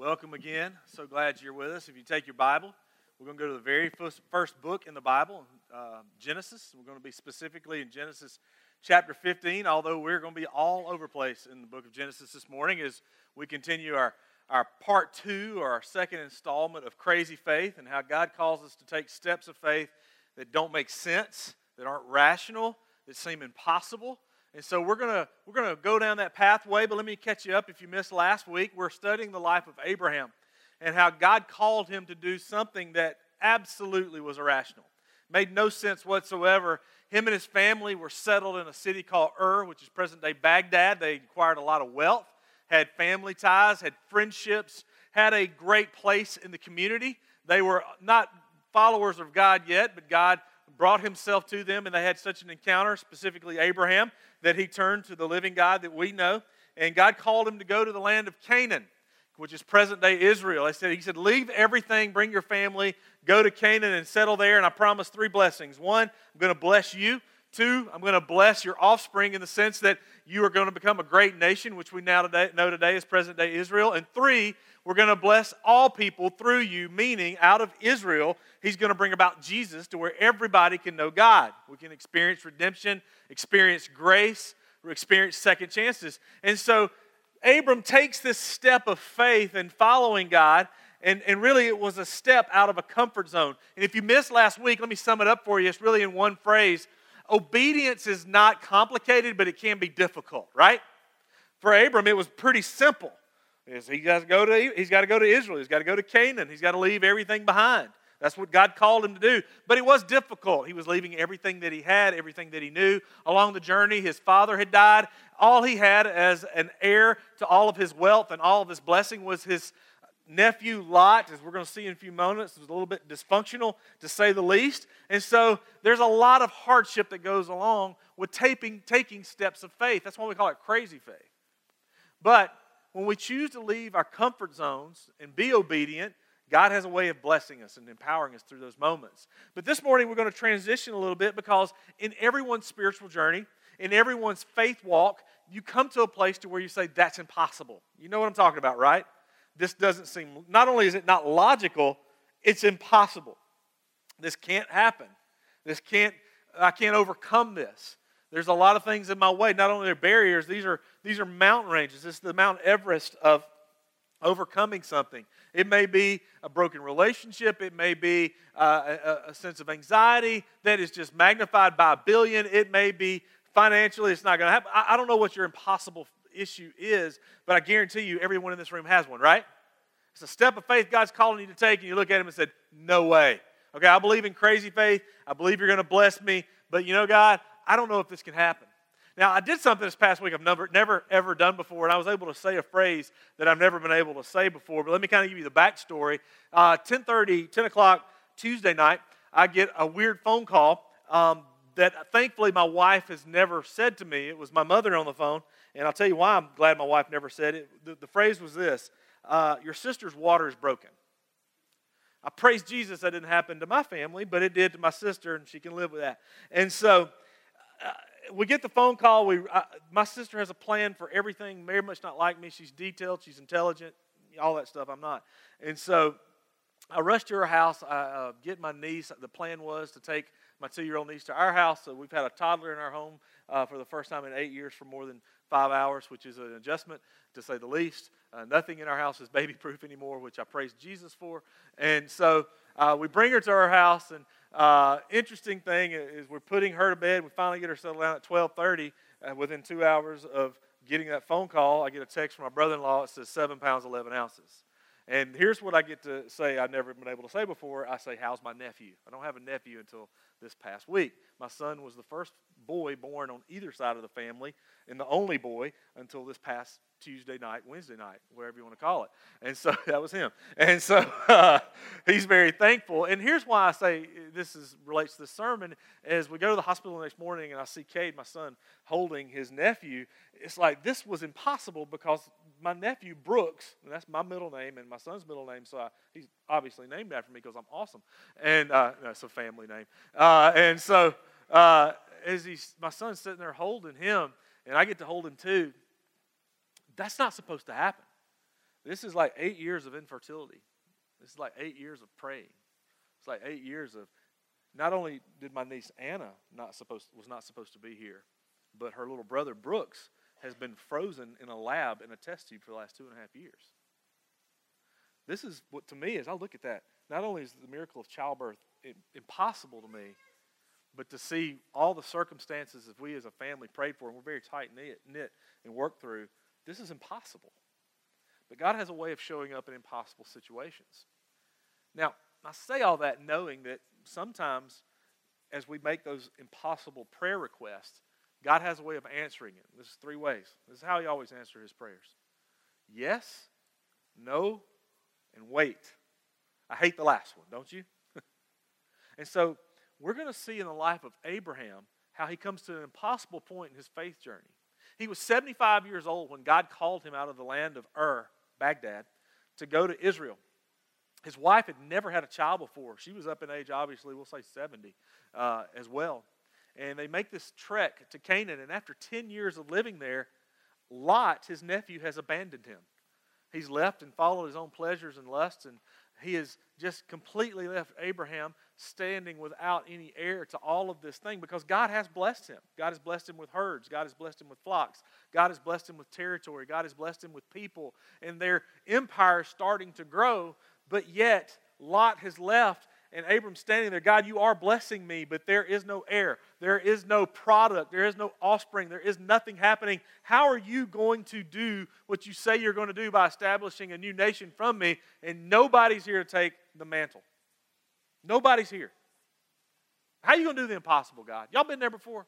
welcome again. So glad you're with us. If you take your Bible, we're going to go to the very first, first book in the Bible, uh, Genesis. We're going to be specifically in Genesis chapter 15, although we're going to be all over place in the book of Genesis this morning as we continue our, our part two or our second installment of Crazy Faith and how God calls us to take steps of faith that don't make sense, that aren't rational, that seem impossible and so we're going to we're going to go down that pathway, but let me catch you up if you missed last week. We're studying the life of Abraham and how God called him to do something that absolutely was irrational. Made no sense whatsoever. Him and his family were settled in a city called Ur, which is present day Baghdad. They acquired a lot of wealth, had family ties, had friendships, had a great place in the community. They were not followers of God yet, but God brought himself to them and they had such an encounter, specifically Abraham, that he turned to the living God that we know. And God called him to go to the land of Canaan, which is present day Israel. I said, he said, Leave everything, bring your family, go to Canaan and settle there. And I promise three blessings. One, I'm going to bless you. Two, I'm going to bless your offspring in the sense that you are going to become a great nation, which we now today, know today is present day Israel. And three, we're going to bless all people through you, meaning out of Israel, he's going to bring about Jesus to where everybody can know God. We can experience redemption, experience grace, experience second chances. And so Abram takes this step of faith and following God, and, and really it was a step out of a comfort zone. And if you missed last week, let me sum it up for you. It's really in one phrase obedience is not complicated, but it can be difficult, right? For Abram, it was pretty simple. He to go to, he's got to go to Israel. He's got to go to Canaan. He's got to leave everything behind. That's what God called him to do. But it was difficult. He was leaving everything that he had, everything that he knew. Along the journey, his father had died. All he had as an heir to all of his wealth and all of his blessing was his nephew Lot, as we're going to see in a few moments, was a little bit dysfunctional to say the least. And so there's a lot of hardship that goes along with taping, taking steps of faith. That's why we call it crazy faith. But when we choose to leave our comfort zones and be obedient, God has a way of blessing us and empowering us through those moments. But this morning we're going to transition a little bit because in everyone's spiritual journey, in everyone's faith walk, you come to a place to where you say, that's impossible. You know what I'm talking about, right? This doesn't seem, not only is it not logical, it's impossible. This can't happen. This can't, I can't overcome this. There's a lot of things in my way. Not only are barriers, these are, these are mountain ranges. This is the Mount Everest of overcoming something. It may be a broken relationship. It may be uh, a, a, sense of anxiety that is just magnified by a billion. It may be financially, it's not going to happen. I, I, don't know what your impossible issue is, but I guarantee you everyone in this room has one, right? It's a step of faith God's calling you to take, and you look at him and said, No way. Okay, I believe in crazy faith. I believe you're going to bless me, but you know, God, I don't know if this can happen. Now, I did something this past week I've never, never ever done before, and I was able to say a phrase that I've never been able to say before. But let me kind of give you the backstory. Uh, 10:30, 10 o'clock Tuesday night, I get a weird phone call um, that thankfully my wife has never said to me. It was my mother on the phone, and I'll tell you why I'm glad my wife never said it. The, the phrase was this uh, Your sister's water is broken. I praise Jesus that didn't happen to my family, but it did to my sister, and she can live with that. And so uh, we get the phone call. We, my sister has a plan for everything, very much not like me. She's detailed, she's intelligent, all that stuff. I'm not. And so I rush to her house. I uh, get my niece. The plan was to take my two year old niece to our house. So we've had a toddler in our home uh, for the first time in eight years for more than five hours, which is an adjustment to say the least. Uh, nothing in our house is baby proof anymore, which I praise Jesus for. And so uh, we bring her to our house, and uh, interesting thing is we're putting her to bed. We finally get her settled down at 12:30. Uh, within two hours of getting that phone call, I get a text from my brother-in-law. It says seven pounds 11 ounces. And here's what I get to say I've never been able to say before. I say, How's my nephew? I don't have a nephew until this past week. My son was the first boy born on either side of the family and the only boy until this past Tuesday night, Wednesday night, wherever you want to call it. And so that was him. And so uh, he's very thankful. And here's why I say this is relates to the sermon. As we go to the hospital the next morning and I see Cade, my son, holding his nephew, it's like this was impossible because my nephew Brooks, and that's my middle name and my son's middle name, so I, he's obviously named after me because I'm awesome. And uh, it's a family name. Uh, and so uh, as he's, my son's sitting there holding him, and I get to hold him too, that's not supposed to happen. This is like eight years of infertility. This is like eight years of praying. It's like eight years of not only did my niece Anna not supposed was not supposed to be here, but her little brother Brooks has been frozen in a lab in a test tube for the last two and a half years. This is what to me, as I look at that, not only is the miracle of childbirth impossible to me, but to see all the circumstances that we as a family prayed for, and we're very tight knit and worked through, this is impossible. But God has a way of showing up in impossible situations. Now, I say all that knowing that sometimes as we make those impossible prayer requests, God has a way of answering it. This is three ways. This is how He always answers His prayers yes, no, and wait. I hate the last one, don't you? and so we're going to see in the life of Abraham how he comes to an impossible point in his faith journey. He was 75 years old when God called him out of the land of Ur, Baghdad, to go to Israel. His wife had never had a child before. She was up in age, obviously, we'll say 70 uh, as well. And they make this trek to Canaan. And after 10 years of living there, Lot, his nephew, has abandoned him. He's left and followed his own pleasures and lusts, and he has just completely left Abraham standing without any heir to all of this thing because God has blessed him. God has blessed him with herds. God has blessed him with flocks. God has blessed him with territory. God has blessed him with people. And their empire is starting to grow, but yet Lot has left and Abram's standing there, God, you are blessing me, but there is no heir. There is no product. There is no offspring. There is nothing happening. How are you going to do what you say you're going to do by establishing a new nation from me? And nobody's here to take the mantle. Nobody's here. How are you going to do the impossible, God? Y'all been there before?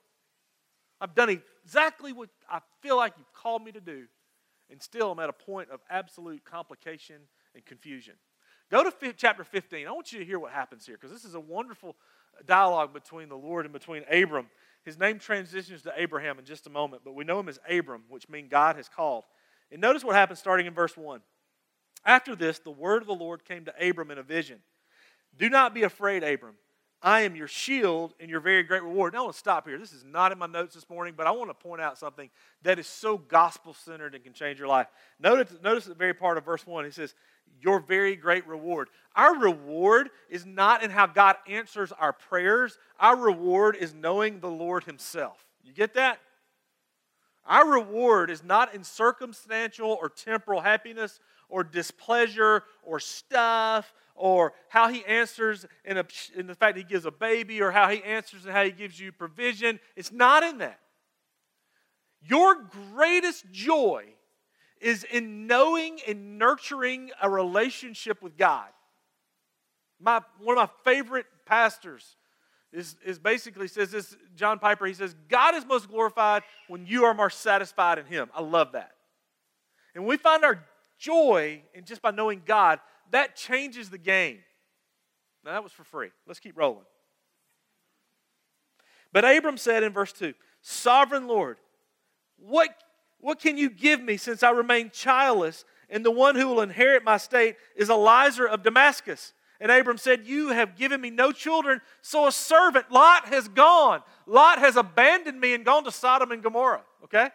I've done exactly what I feel like you've called me to do, and still I'm at a point of absolute complication and confusion. Go to chapter 15. I want you to hear what happens here because this is a wonderful dialogue between the Lord and between Abram. His name transitions to Abraham in just a moment, but we know him as Abram, which means God has called. And notice what happens starting in verse 1. After this, the word of the Lord came to Abram in a vision. Do not be afraid, Abram. I am your shield and your very great reward. Now, I want to stop here. This is not in my notes this morning, but I want to point out something that is so gospel centered and can change your life. Notice, notice the very part of verse 1. He says, Your very great reward. Our reward is not in how God answers our prayers, our reward is knowing the Lord Himself. You get that? Our reward is not in circumstantial or temporal happiness or displeasure or stuff or how he answers in, a, in the fact he gives a baby or how he answers and how he gives you provision. It's not in that. Your greatest joy is in knowing and nurturing a relationship with God. My, one of my favorite pastors is, is basically says this, John Piper, he says, God is most glorified when you are more satisfied in him. I love that. And we find our joy and just by knowing God, that changes the game. Now, that was for free. Let's keep rolling. But Abram said in verse 2 Sovereign Lord, what, what can you give me since I remain childless, and the one who will inherit my state is Eliezer of Damascus? And Abram said, You have given me no children, so a servant, Lot, has gone. Lot has abandoned me and gone to Sodom and Gomorrah, okay?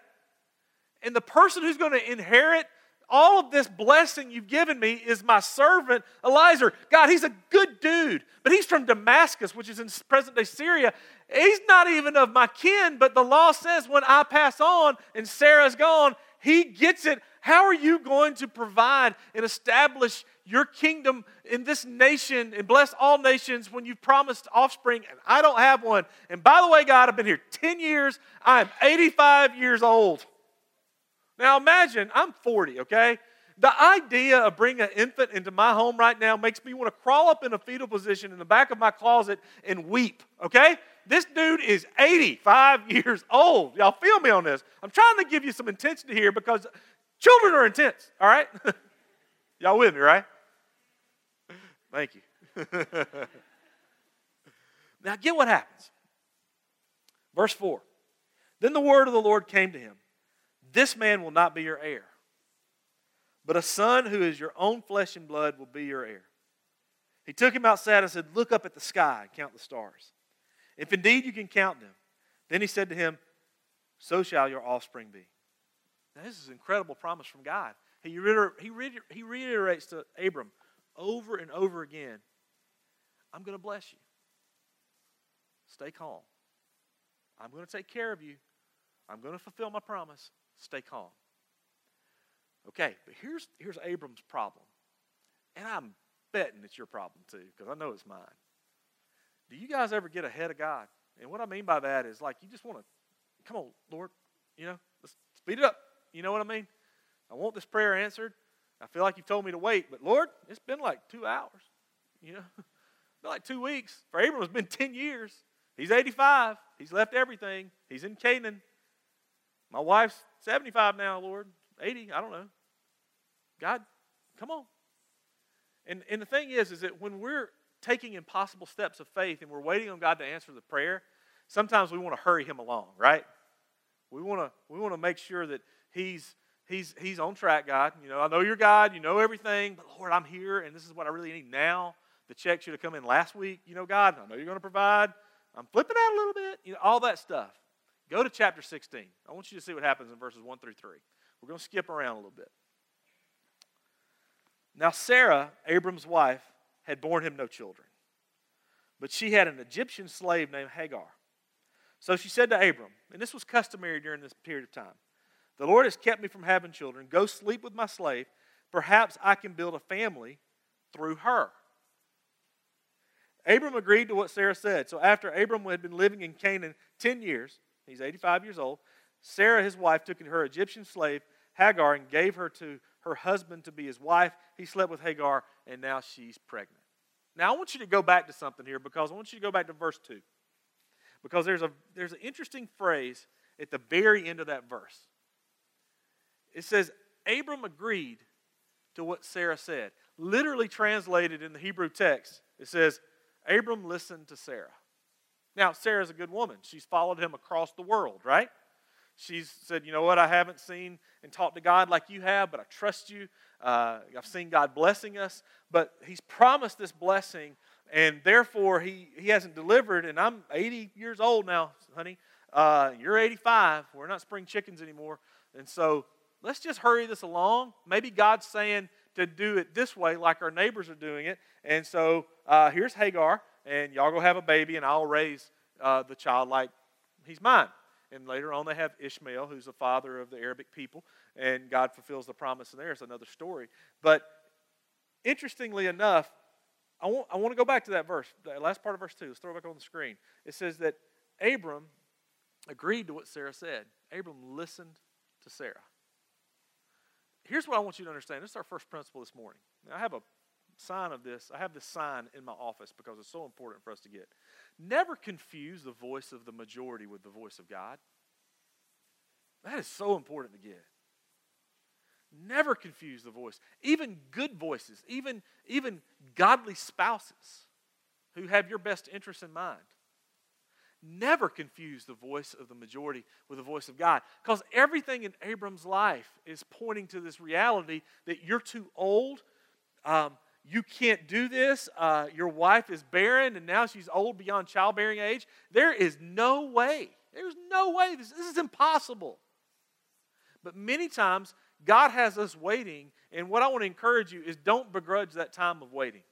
And the person who's going to inherit all of this blessing you've given me is my servant Eliezer. God, he's a good dude, but he's from Damascus, which is in present day Syria. He's not even of my kin, but the law says when I pass on and Sarah's gone, he gets it. How are you going to provide and establish your kingdom in this nation and bless all nations when you've promised offspring and I don't have one? And by the way, God, I've been here 10 years. I'm 85 years old. Now imagine, I'm 40, okay? The idea of bringing an infant into my home right now makes me want to crawl up in a fetal position in the back of my closet and weep, okay? This dude is 85 years old. Y'all feel me on this? I'm trying to give you some intensity here because children are intense, all right? Y'all with me, right? Thank you. now, get what happens. Verse 4 Then the word of the Lord came to him this man will not be your heir, but a son who is your own flesh and blood will be your heir. He took him outside and said, Look up at the sky and count the stars. If indeed you can count them. Then he said to him, So shall your offspring be. Now, this is an incredible promise from God. he, reiter- he, reiter- he reiterates to Abram over and over again I'm going to bless you. Stay calm. I'm going to take care of you. I'm going to fulfill my promise. Stay calm. Okay, but here's, here's Abram's problem. And I'm betting it's your problem too, because I know it's mine. Do you guys ever get ahead of God? And what I mean by that is like you just want to, come on, Lord, you know, let's speed it up. You know what I mean? I want this prayer answered. I feel like you've told me to wait, but Lord, it's been like two hours. You know, it's been like two weeks. For Abram, it's been 10 years. He's 85. He's left everything. He's in Canaan. My wife's 75 now, Lord. 80, I don't know. God, come on. And, and the thing is, is that when we're taking impossible steps of faith and we're waiting on God to answer the prayer, sometimes we want to hurry him along, right? We want to we want to make sure that he's he's he's on track, God. You know, I know you're God, you know everything, but Lord, I'm here and this is what I really need now. The check should have come in last week, you know, God. I know you're going to provide. I'm flipping out a little bit, you know, all that stuff. Go to chapter 16. I want you to see what happens in verses 1 through 3. We're going to skip around a little bit. Now, Sarah, Abram's wife, had borne him no children, but she had an Egyptian slave named Hagar. So she said to Abram, and this was customary during this period of time The Lord has kept me from having children. Go sleep with my slave. Perhaps I can build a family through her. Abram agreed to what Sarah said. So after Abram had been living in Canaan 10 years, he's 85 years old, Sarah, his wife, took her Egyptian slave, Hagar, and gave her to her husband to be his wife. He slept with Hagar, and now she's pregnant. Now, I want you to go back to something here because I want you to go back to verse 2. Because there's, a, there's an interesting phrase at the very end of that verse. It says, Abram agreed to what Sarah said. Literally translated in the Hebrew text, it says, Abram listened to Sarah. Now, Sarah's a good woman. She's followed him across the world, right? She's said, You know what? I haven't seen and talked to God like you have, but I trust you. Uh, I've seen God blessing us. But He's promised this blessing, and therefore He, he hasn't delivered. And I'm 80 years old now, honey. Uh, you're 85. We're not spring chickens anymore. And so let's just hurry this along. Maybe God's saying to do it this way, like our neighbors are doing it. And so uh, here's Hagar, and y'all go have a baby, and I'll raise uh, the child like he's mine. And later on, they have Ishmael, who's the father of the Arabic people, and God fulfills the promise in there. It's another story. But interestingly enough, I want, I want to go back to that verse, the last part of verse 2. Let's throw it back on the screen. It says that Abram agreed to what Sarah said. Abram listened to Sarah. Here's what I want you to understand. This is our first principle this morning. Now, I have a sign of this. I have this sign in my office because it's so important for us to get. Never confuse the voice of the majority with the voice of God. That is so important to get. Never confuse the voice. Even good voices, even, even godly spouses who have your best interests in mind. Never confuse the voice of the majority with the voice of God. Because everything in Abram's life is pointing to this reality that you're too old, um, you can't do this. Uh, your wife is barren and now she's old beyond childbearing age. There is no way. There's no way. This, this is impossible. But many times, God has us waiting, and what I want to encourage you is don't begrudge that time of waiting.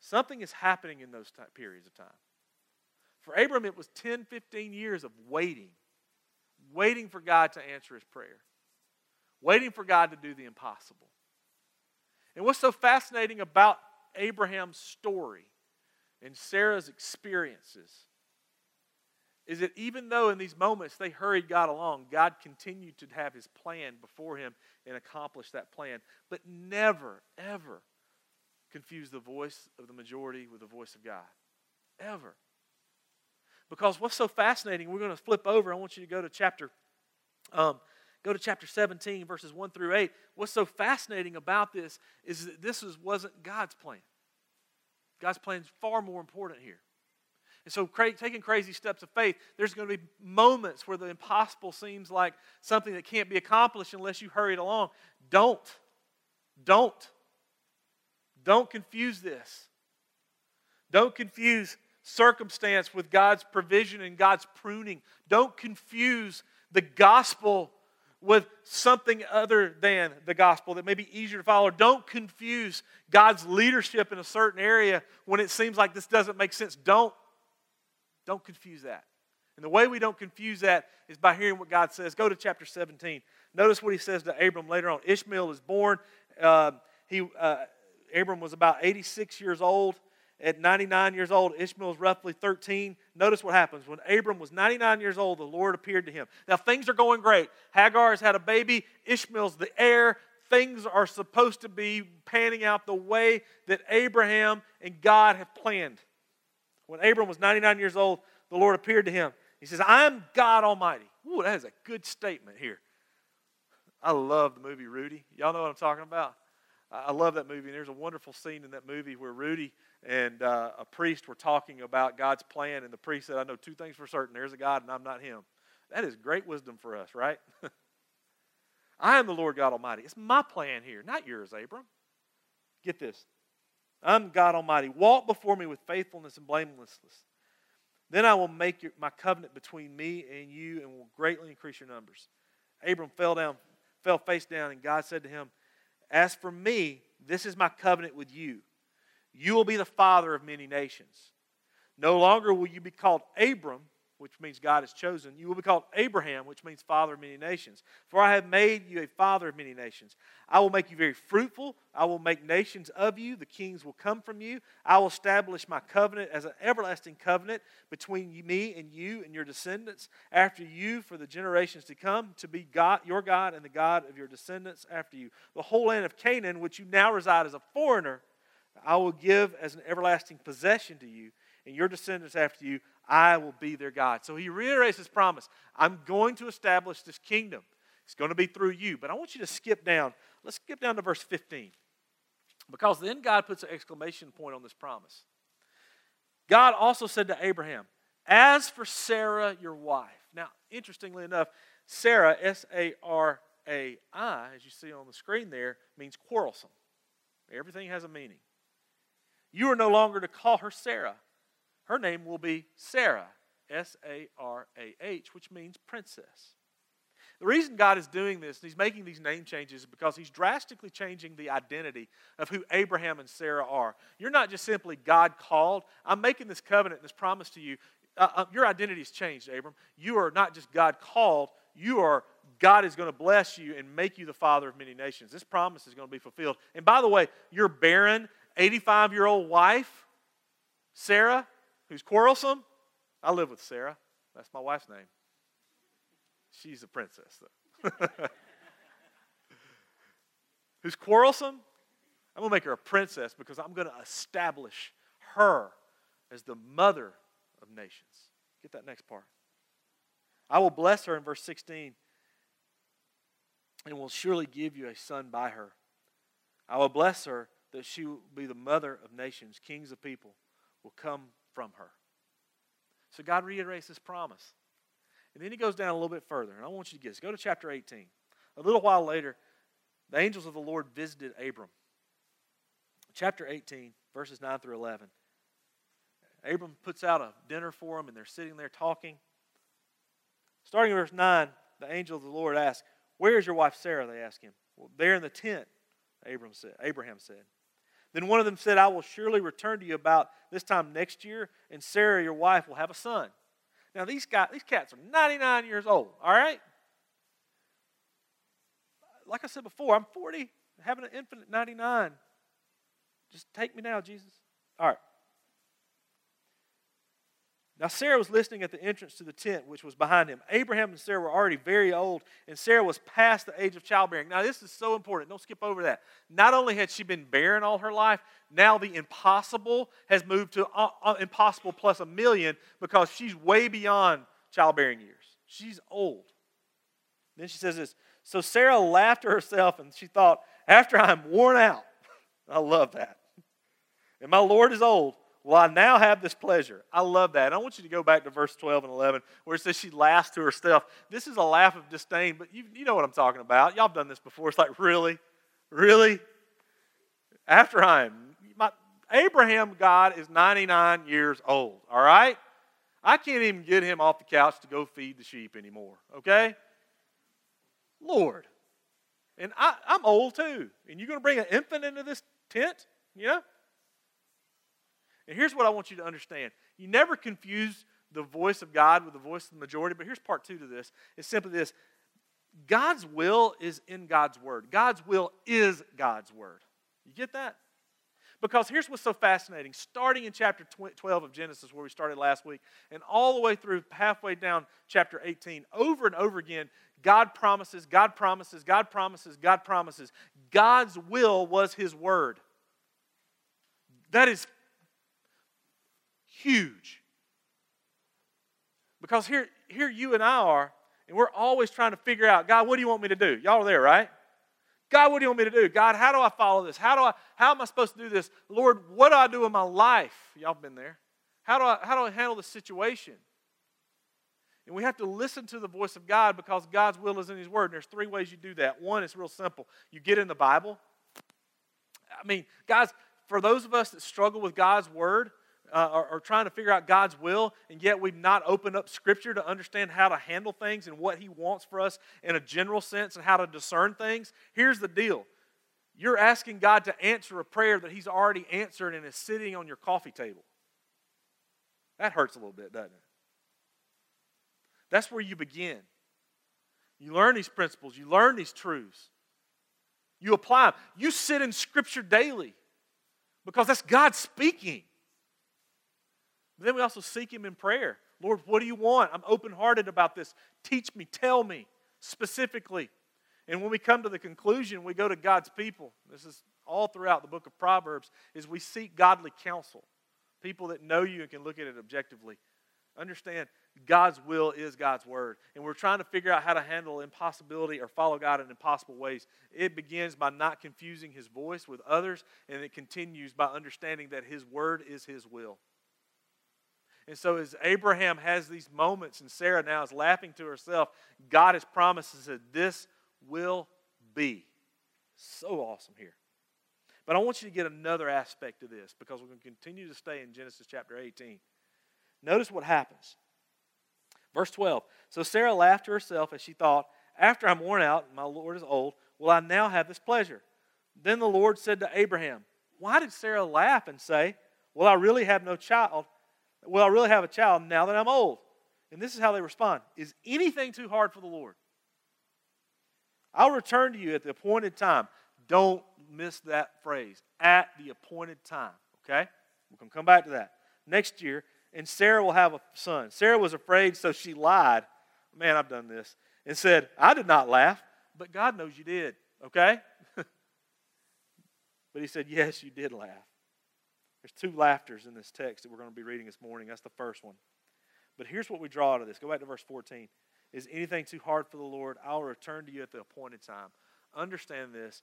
Something is happening in those time, periods of time. For Abram, it was 10, 15 years of waiting, waiting for God to answer his prayer, waiting for God to do the impossible. And what's so fascinating about Abraham's story and Sarah's experiences is that even though in these moments they hurried God along, God continued to have his plan before him and accomplish that plan. But never, ever confuse the voice of the majority with the voice of God. Ever. Because what's so fascinating, we're going to flip over. I want you to go to chapter um, Go to chapter 17, verses 1 through 8. What's so fascinating about this is that this was, wasn't God's plan. God's plan is far more important here. And so, cra- taking crazy steps of faith, there's going to be moments where the impossible seems like something that can't be accomplished unless you hurry it along. Don't. Don't. Don't confuse this. Don't confuse circumstance with God's provision and God's pruning. Don't confuse the gospel with something other than the gospel that may be easier to follow. Don't confuse God's leadership in a certain area when it seems like this doesn't make sense. Don't, don't confuse that. And the way we don't confuse that is by hearing what God says. Go to chapter 17. Notice what he says to Abram later on. Ishmael is born. Uh, he, uh, Abram was about 86 years old. At 99 years old, Ishmael was roughly 13. Notice what happens. When Abram was 99 years old, the Lord appeared to him. Now, things are going great. Hagar has had a baby, Ishmael's the heir. Things are supposed to be panning out the way that Abraham and God have planned. When Abram was 99 years old, the Lord appeared to him. He says, I'm God Almighty. Ooh, that is a good statement here. I love the movie Rudy. Y'all know what I'm talking about? I love that movie. And there's a wonderful scene in that movie where Rudy and uh, a priest were talking about God's plan, and the priest said, I know two things for certain there's a God, and I'm not him. That is great wisdom for us, right? I am the Lord God Almighty. It's my plan here, not yours, Abram. Get this. I'm God Almighty. Walk before me with faithfulness and blamelessness. Then I will make your, my covenant between me and you and will greatly increase your numbers. Abram fell down, fell face down, and God said to him, As for me, this is my covenant with you you will be the father of many nations. No longer will you be called Abram, which means God has chosen. You will be called Abraham, which means father of many nations. For I have made you a father of many nations. I will make you very fruitful. I will make nations of you. The kings will come from you. I will establish my covenant as an everlasting covenant between me and you and your descendants after you for the generations to come, to be God, your God and the God of your descendants after you. The whole land of Canaan, which you now reside as a foreigner, I will give as an everlasting possession to you, and your descendants after you, I will be their God. So he reiterates his promise I'm going to establish this kingdom. It's going to be through you. But I want you to skip down. Let's skip down to verse 15. Because then God puts an exclamation point on this promise. God also said to Abraham, As for Sarai, your wife. Now, interestingly enough, Sarai, S A R A I, as you see on the screen there, means quarrelsome. Everything has a meaning. You are no longer to call her Sarai. Her name will be Sarah, S A R A H, which means princess. The reason God is doing this, and He's making these name changes, is because He's drastically changing the identity of who Abraham and Sarah are. You're not just simply God called. I'm making this covenant, this promise to you. Uh, uh, your identity has changed, Abram. You are not just God called, you are God is going to bless you and make you the father of many nations. This promise is going to be fulfilled. And by the way, you're barren 85 year old wife, Sarah, who's quarrelsome. I live with Sarah. That's my wife's name. She's a princess, though. who's quarrelsome. I'm going to make her a princess because I'm going to establish her as the mother of nations. Get that next part. I will bless her in verse 16 and will surely give you a son by her. I will bless her that she will be the mother of nations, kings of people will come from her. So God reiterates this promise. And then he goes down a little bit further, and I want you to get this. Go to chapter 18. A little while later, the angels of the Lord visited Abram. Chapter 18, verses 9 through 11. Abram puts out a dinner for them, and they're sitting there talking. Starting in verse 9, the angel of the Lord asks, Where is your wife Sarah? They ask him. Well, there in the tent, Abram said. Abraham said. Then one of them said, I will surely return to you about this time next year, and Sarah, your wife, will have a son. Now, these, guys, these cats are 99 years old, all right? Like I said before, I'm 40, having an infant at 99. Just take me now, Jesus. All right. Now, Sarah was listening at the entrance to the tent, which was behind him. Abraham and Sarah were already very old, and Sarah was past the age of childbearing. Now, this is so important. Don't skip over that. Not only had she been barren all her life, now the impossible has moved to uh, uh, impossible plus a million because she's way beyond childbearing years. She's old. Then she says this So Sarah laughed to herself, and she thought, After I'm worn out, I love that, and my Lord is old, well, I now have this pleasure. I love that. And I want you to go back to verse 12 and 11 where it says she laughs to herself. This is a laugh of disdain, but you, you know what I'm talking about. Y'all have done this before. It's like, really? Really? After I'm, my, Abraham God is 99 years old, all right? I can't even get him off the couch to go feed the sheep anymore, okay? Lord. And I, I'm old too. And you're going to bring an infant into this tent? You know? And here's what I want you to understand you never confuse the voice of God with the voice of the majority, but here's part two to this. It's simply this God's will is in God's word. God's will is God's word. You get that? Because here's what's so fascinating. Starting in chapter 12 of Genesis, where we started last week, and all the way through halfway down chapter 18, over and over again, God promises, God promises, God promises, God promises. God's will was His word. That is huge. Because here, here you and I are, and we're always trying to figure out, God, what do you want me to do? Y'all are there, right? God, what do you want me to do? God, how do I follow this? How do I how am I supposed to do this? Lord, what do I do in my life? Y'all been there. How do I how do I handle the situation? And we have to listen to the voice of God because God's will is in His Word. And there's three ways you do that. One is real simple. You get in the Bible. I mean, guys, for those of us that struggle with God's Word, uh, are, trying to figure out God's will, and yet we've not opened up Scripture to understand how to handle things and what He wants for us in a general sense and how to discern things, here's the deal. You're asking God to answer a prayer that He's already answered and is sitting on your coffee table. That hurts a little bit, doesn't it? That's where you begin. You learn these principles, you learn these truths, you apply them. You sit in Scripture daily because that's God speaking. But then we also seek Him in prayer. Lord, what do you want? I'm open hearted about this. Teach me, tell me specifically. And when we come to the conclusion, we go to God's people. This is all throughout the book of Proverbs, is we seek godly counsel. People that know you and can look at it objectively. Understand, God's will is God's word. And we're trying to figure out how to handle impossibility or follow God in impossible ways. It begins by not confusing his voice with others, and it continues by understanding that his word is his will. And so, as Abraham has these moments, and Sarah now is laughing to herself, God has promised that this will be. So awesome here. But I want you to get another aspect of this because we're going to continue to stay in Genesis chapter 18. Notice what happens. Verse 12. So Sarah laughed to herself as she thought, After I'm worn out and my Lord is old, will I now have this pleasure? Then the Lord said to Abraham, Why did Sarah laugh and say, Will I really have no child? Will I really have a child now that I'm old? And this is how they respond Is anything too hard for the Lord? I'll return to you at the appointed time. Don't miss that phrase. At the appointed time. Okay? We're going to come back to that. Next year, and Sarah will have a son. Sarah was afraid, so she lied. Man, I've done this. And said, I did not laugh, but God knows you did. Okay? but he said, Yes, you did laugh. There's two laughters in this text that we're going to be reading this morning. That's the first one. But here's what we draw out of this. Go back to verse 14. Is anything too hard for the Lord? I'll return to you at the appointed time. Understand this.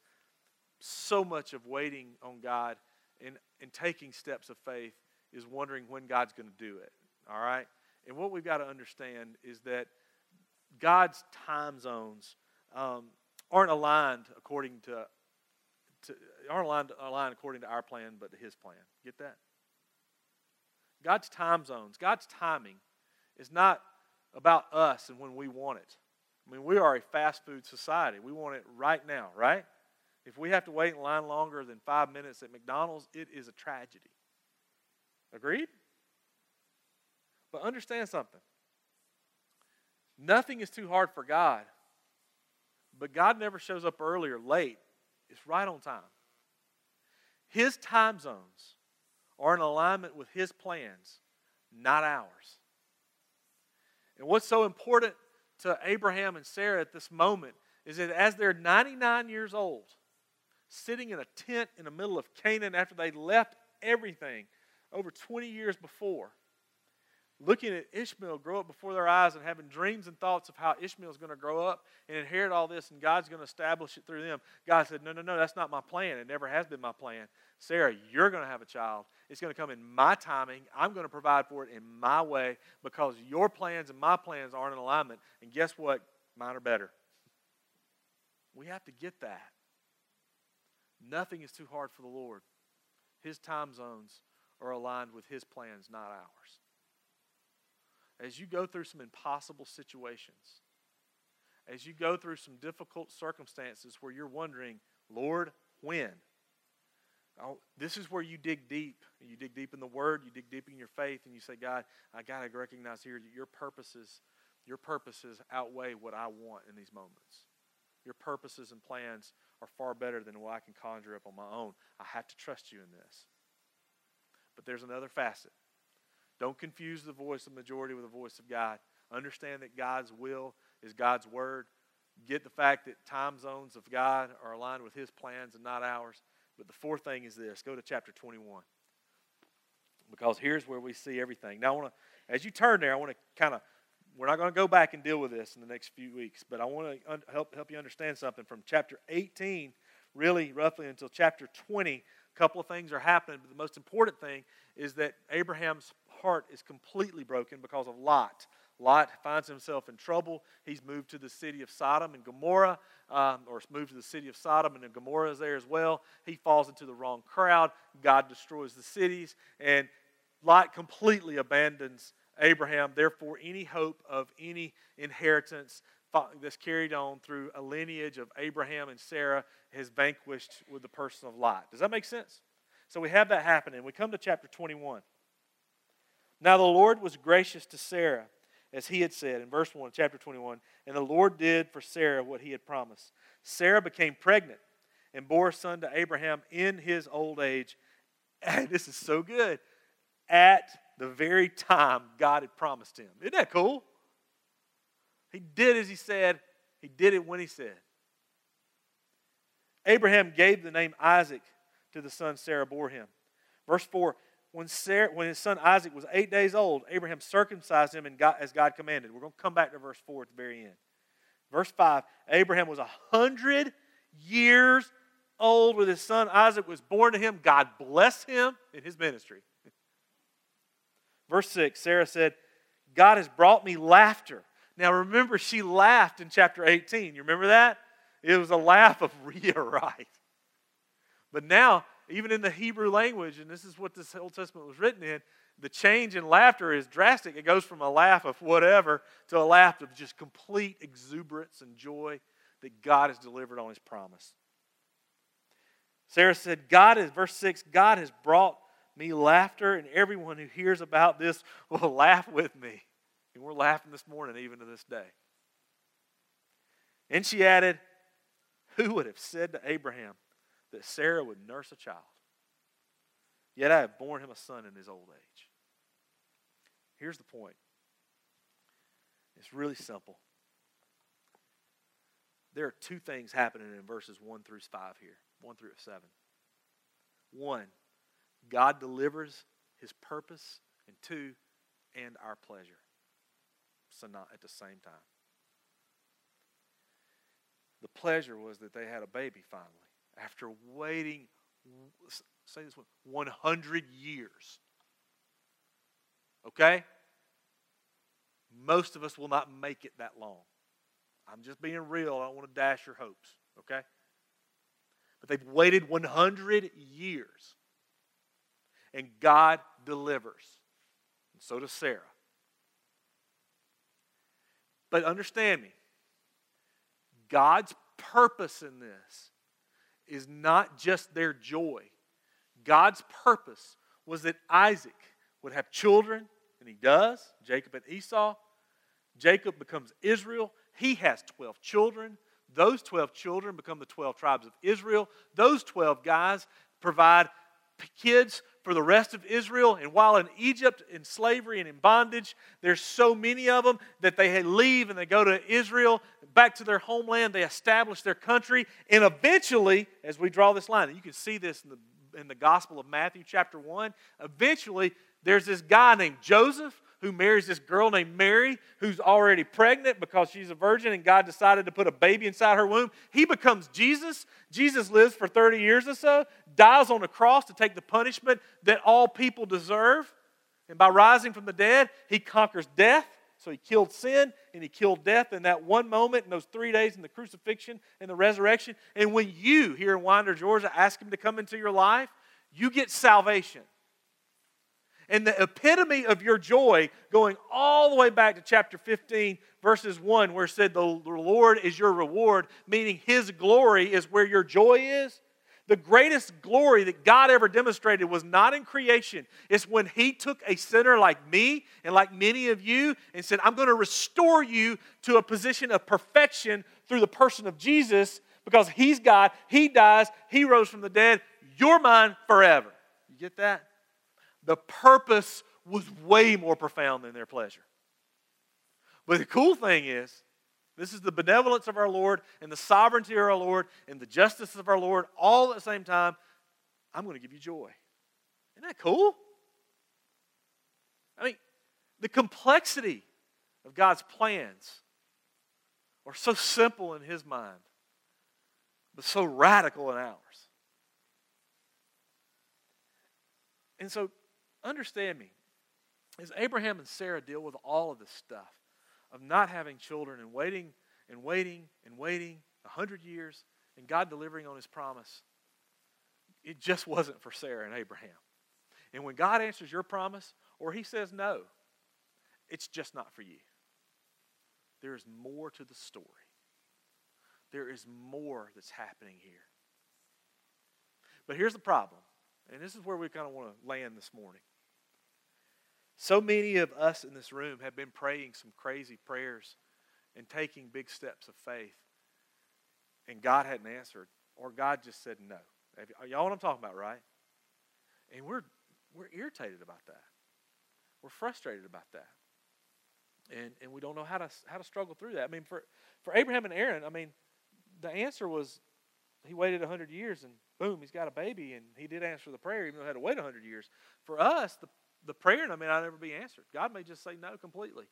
So much of waiting on God and, and taking steps of faith is wondering when God's going to do it. All right? And what we've got to understand is that God's time zones um, aren't aligned according to to, aren't aligned, aligned according to our plan, but to His plan. Get that? God's time zones, God's timing is not about us and when we want it. I mean, we are a fast food society. We want it right now, right? If we have to wait in line longer than five minutes at McDonald's, it is a tragedy. Agreed? But understand something. Nothing is too hard for God. But God never shows up early or late. It's right on time. His time zones are in alignment with His plans, not ours. And what's so important to Abraham and Sarah at this moment is that as they're 99 years old, sitting in a tent in the middle of Canaan after they left everything over 20 years before, looking at Ishmael grow up before their eyes and having dreams and thoughts of how Ishmael is going to grow up and inherit all this and God's going to establish it through them. God said, No, no, no, that's not my plan. It never has been my plan. Sarah, you're going to have a child. It's going to come in my timing. I'm going to provide for it in my way because your plans and my plans aren't in alignment. And guess what? Mine are better. We have to get that. Nothing is too hard for the Lord. His time zones are aligned with His plans, not ours as you go through some impossible situations, as you go through some difficult circumstances where you're wondering, Lord, when? Oh, this is where you dig deep. You dig deep in the Word, you dig deep in your faith, and you say, God, I got to recognize here that your purposes, your purposes outweigh what I want in these moments. Your purposes and plans are far better than what I can conjure up on my own. I have to trust you in this. But there's another facet. Don't confuse the voice of majority with the voice of God. Understand that God's will is God's word. Get the fact that time zones of God are aligned with his plans and not ours. But the fourth thing is this go to chapter 21. Because here's where we see everything. Now, I want to, as you turn there, I want to kind of, we're not going to go back and deal with this in the next few weeks, but I want to un- help, help you understand something. From chapter 18, really roughly until chapter 20, a couple of things are happening, but the most important thing is that Abraham's heart is completely broken because of Lot. Lot finds himself in trouble. He's moved to the city of Sodom and Gomorrah, um, or moved to the city of Sodom, and Gomorrah is there as well. He falls into the wrong crowd. God destroys the cities, and Lot completely abandons Abraham. Therefore, any hope of any inheritance that's carried on through a lineage of Abraham and Sarah has vanquished with the person of Lot. Does that make sense? So we have that happening. We come to chapter 21. Now the Lord was gracious to Sarah, as he had said in verse 1, chapter 21. And the Lord did for Sarah what he had promised. Sarah became pregnant and bore a son to Abraham in his old age. And this is so good. At the very time God had promised him. Isn't that cool? He did as he said, he did it when he said. Abraham gave the name Isaac to the son Sarah bore him. Verse 4 when, Sarah, when his son Isaac was eight days old, Abraham circumcised him God, as God commanded. We're going to come back to verse 4 at the very end. Verse 5 Abraham was a hundred years old when his son Isaac was born to him. God bless him in his ministry. Verse 6 Sarah said, God has brought me laughter. Now remember, she laughed in chapter 18. You remember that? It was a laugh of Rhea right. But now even in the Hebrew language, and this is what this Old Testament was written in, the change in laughter is drastic. It goes from a laugh of whatever to a laugh of just complete exuberance and joy that God has delivered on his promise. Sarah said, God is, verse 6, God has brought me laughter, and everyone who hears about this will laugh with me. And we're laughing this morning, even to this day. And she added, Who would have said to Abraham, that Sarah would nurse a child. Yet I have borne him a son in his old age. Here's the point it's really simple. There are two things happening in verses 1 through 5 here, 1 through 7. One, God delivers his purpose, and two, and our pleasure. So not at the same time. The pleasure was that they had a baby finally after waiting, say this one, 100 years. Okay? Most of us will not make it that long. I'm just being real. I don't want to dash your hopes. Okay? But they've waited 100 years. And God delivers. And so does Sarah. But understand me God's purpose in this is not just their joy. God's purpose was that Isaac would have children, and he does, Jacob and Esau. Jacob becomes Israel. He has 12 children. Those 12 children become the 12 tribes of Israel. Those 12 guys provide kids for the rest of Israel. And while in Egypt, in slavery and in bondage, there's so many of them that they leave and they go to Israel, back to their homeland. They establish their country. And eventually, as we draw this line, you can see this in the, in the Gospel of Matthew, chapter 1, eventually there's this guy named Joseph who marries this girl named Mary, who's already pregnant because she's a virgin and God decided to put a baby inside her womb. He becomes Jesus. Jesus lives for 30 years or so, dies on a cross to take the punishment that all people deserve. And by rising from the dead, he conquers death. So he killed sin and he killed death in that one moment in those three days in the crucifixion and the resurrection. And when you, here in Winder, Georgia, ask him to come into your life, you get salvation and the epitome of your joy, going all the way back to chapter 15, verses 1, where it said, The Lord is your reward, meaning His glory is where your joy is. The greatest glory that God ever demonstrated was not in creation. It's when He took a sinner like me and like many of you and said, I'm going to restore you to a position of perfection through the person of Jesus because He's God, He dies, He rose from the dead. You're mine forever. You get that? The purpose was way more profound than their pleasure. But the cool thing is, this is the benevolence of our Lord and the sovereignty of our Lord and the justice of our Lord all at the same time. I'm going to give you joy. Isn't that cool? I mean, the complexity of God's plans are so simple in His mind, but so radical in ours. And so, understand me. As Abraham and Sarah deal with all of this stuff, of not having children and waiting and waiting and waiting a hundred years and God delivering on his promise, it just wasn't for Sarah and Abraham. And when God answers your promise or he says no, it's just not for you. There is more to the story. There is more that's happening here. But here's the problem, and this is where we kind of want to land this morning. So many of us in this room have been praying some crazy prayers and taking big steps of faith, and God hadn't answered, or God just said no. Y'all what I'm talking about, right? And we're we're irritated about that. We're frustrated about that. And and we don't know how to how to struggle through that. I mean, for for Abraham and Sarah, I mean, the answer was he waited 100 years and boom, he's got a baby and he did answer the prayer even though he had to wait 100 years. For us, the the prayer and I may not ever be answered. God may just say no completely.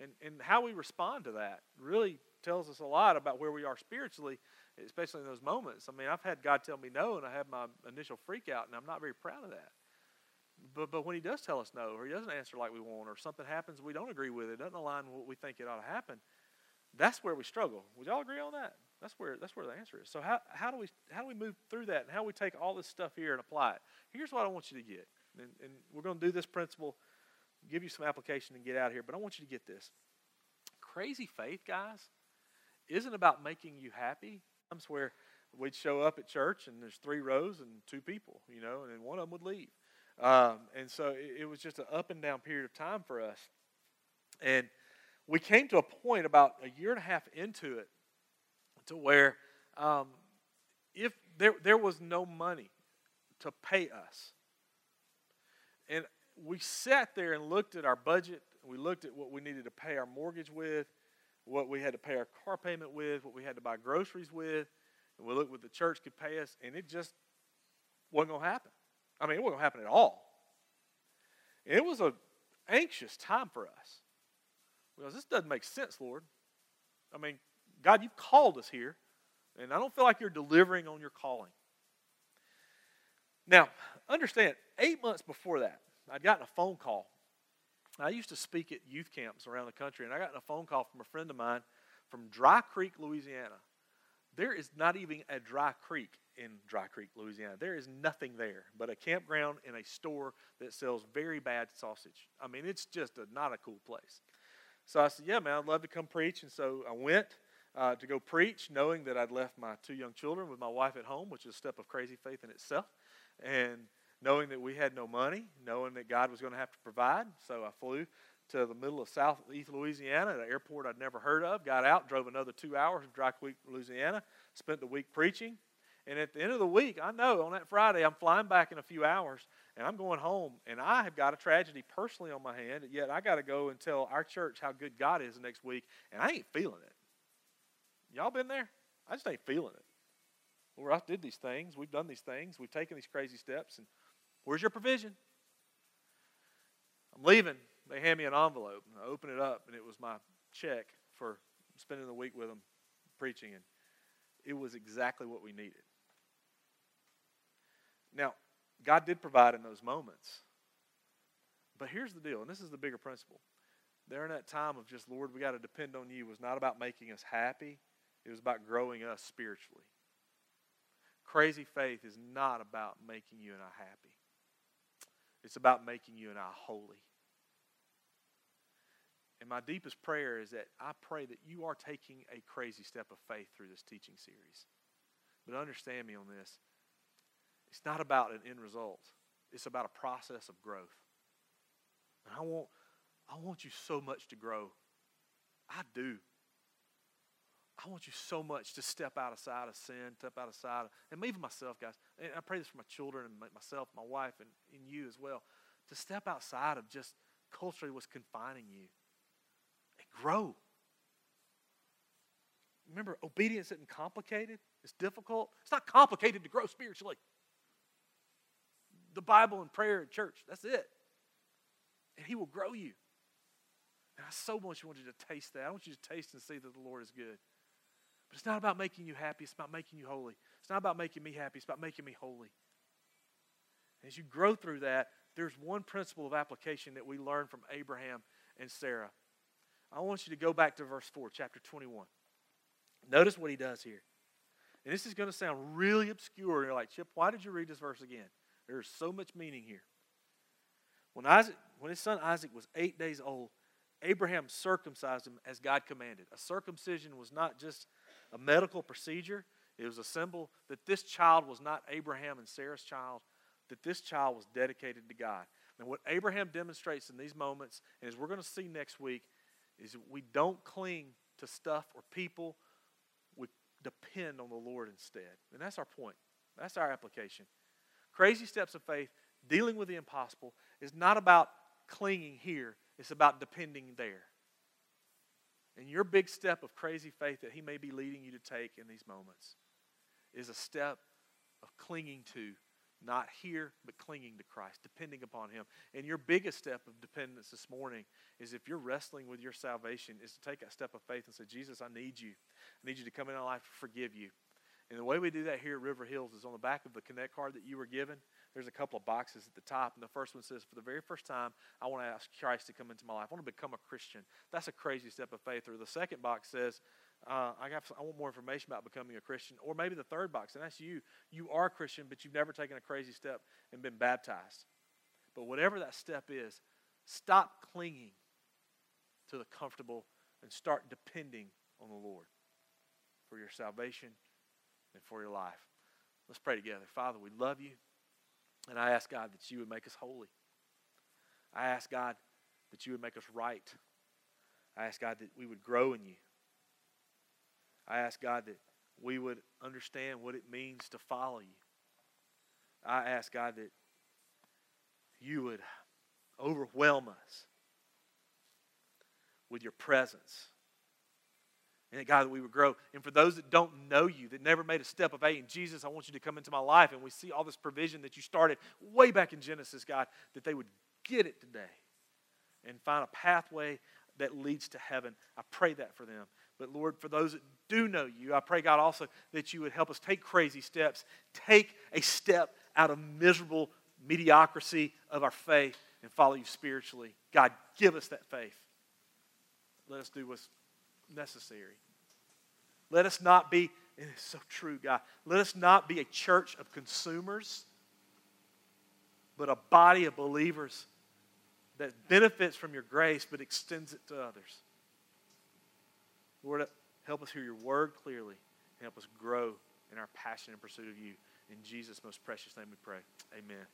And, and how we respond to that really tells us a lot about where we are spiritually, especially in those moments. I mean, I've had God tell me no, and I have my initial freak out, and I'm not very proud of that. But, but when He does tell us no, or He doesn't answer like we want, or something happens we don't agree with, it doesn't align with what we think it ought to happen, that's where we struggle. Would y'all agree on that? That's where that's where the answer is. So how, how do we how do we move through that and how do we take all this stuff here and apply it? Here's what I want you to get. And, and we're going to do this principle, give you some application and get out of here. But I want you to get this. Crazy faith, guys, isn't about making you happy. Times where we'd show up at church and there's three rows and two people, you know, and one of them would leave. Um, and so it, it was just an up and down period of time for us. And we came to a point about a year and a half into it to where um, if there, there was no money to pay us, and we sat there and looked at our budget. We looked at what we needed to pay our mortgage with, what we had to pay our car payment with, what we had to buy groceries with. And we looked what the church could pay us, and it just wasn't going to happen. I mean, it wasn't going to happen at all. And it was an anxious time for us. Because this doesn't make sense, Lord. I mean, God, you've called us here, and I don't feel like you're delivering on your calling. Now, understand, eight months before that, I'd gotten a phone call. I used to speak at youth camps around the country, and I got a phone call from a friend of mine from Dry Creek, Louisiana. There is not even a dry creek in Dry Creek, Louisiana. There is nothing there but a campground and a store that sells very bad sausage. I mean, it's just a, not a cool place. So I said, Yeah, man, I'd love to come preach. And so I went uh, to go preach, knowing that I'd left my two young children with my wife at home, which is a step of crazy faith in itself and knowing that we had no money, knowing that God was going to have to provide. So I flew to the middle of southeast Louisiana at an airport I'd never heard of, got out, drove another two hours to Dry Creek, Louisiana, spent the week preaching. And at the end of the week, I know on that Friday, I'm flying back in a few hours and I'm going home, and I have got a tragedy personally on my hand, yet I got to go and tell our church how good God is next week, and I ain't feeling it. Y'all been there? I just ain't feeling it. Lord, I did these things. We've done these things. We've taken these crazy steps. And where's your provision? I'm leaving. They hand me an envelope. And I open it up, and it was my check for spending the week with them preaching. And it was exactly what we needed. Now, God did provide in those moments. But here's the deal, and this is the bigger principle. There in that time of just, Lord, we got to depend on you was not about making us happy, it was about growing us spiritually. Crazy faith is not about making you and I happy, it's about making you and I holy. And my deepest prayer is that I pray that you are taking a crazy step of faith through this teaching series. But understand me on this. It's not about an end result. It's about a process of growth. And I want I want you so much to grow. I do. I want you so much to step outside of sin, step outside of, and even myself, guys. And I pray this for my children and myself, my wife, and, and you as well. To step outside of just culturally what's confining you and grow. Remember, obedience isn't complicated. It's difficult. It's not complicated to grow spiritually. The Bible and prayer and church, that's it. And He will grow you. And I so much want you to taste that. I want you to taste and see that the Lord is good. But it's not about making you happy, it's about making you holy. It's not about making me happy, it's about making me holy. As you grow through that, there's one principle of application that we learn from Abraham and Sarah. I want you to go back to verse 4, chapter 21. Notice what he does here. And this is going to sound really obscure. And you're like, Chip, why did you read this verse again? There's so much meaning here. When, Isaac, when his son Isaac was eight days old, Abraham circumcised him as God commanded. A circumcision was not just a medical procedure, it was a symbol that this child was not Abraham and Sarah's child, that this child was dedicated to God. And what Abraham demonstrates in these moments, and as we're going to see next week, is we don't cling to stuff or people, we depend on the Lord instead. And that's our point. That's our application. Crazy steps of faith, dealing with the impossible, is not about clinging here, it's about depending there. And your big step of crazy faith that He may be leading you to take in these moments is a step of clinging to, not here, but clinging to Christ, depending upon Him. And your biggest step of dependence this morning is if you're wrestling with your salvation, is to take a step of faith and say, Jesus, I need you. I need you to come in my life forgive you. And the way we do that here at River Hills is on the back of the Connect card that you were given there's a couple of boxes at the top, and the first one says, For the very first time, I want to ask Christ to come into my life. I want to become a Christian. That's a crazy step of faith. Or the second box says, uh, I, got, I want more information about becoming a Christian. Or maybe the third box, and that's you. You are a Christian, but you've never taken a crazy step and been baptized. But whatever that step is, stop clinging to the comfortable and start depending on the Lord for your salvation and for your life. Let's pray together. Father, we love you. And I ask God that you would make us holy. I ask God that you would make us right. I ask God that we would grow in you. I ask God that we would understand what it means to follow you. I ask God that you would overwhelm us with your presence and God, that we would grow. And for those that don't know you, that never made a step of faith in Jesus, I want you to come into my life. And we see all this provision that you started way back in Genesis, God, that they would get it today and find a pathway that leads to heaven. I pray that for them. But Lord, for those that do know you, I pray, God, also that you would help us take crazy steps, take a step out of miserable mediocrity of our faith and follow you spiritually. God, give us that faith. Let us do what's necessary. Let us not be, it is so true, God. Let us not be a church of consumers, but a body of believers that benefits from your grace but extends it to others. Lord, help us hear your word clearly and help us grow in our passion and pursuit of you. In Jesus' most precious name we pray. Amen.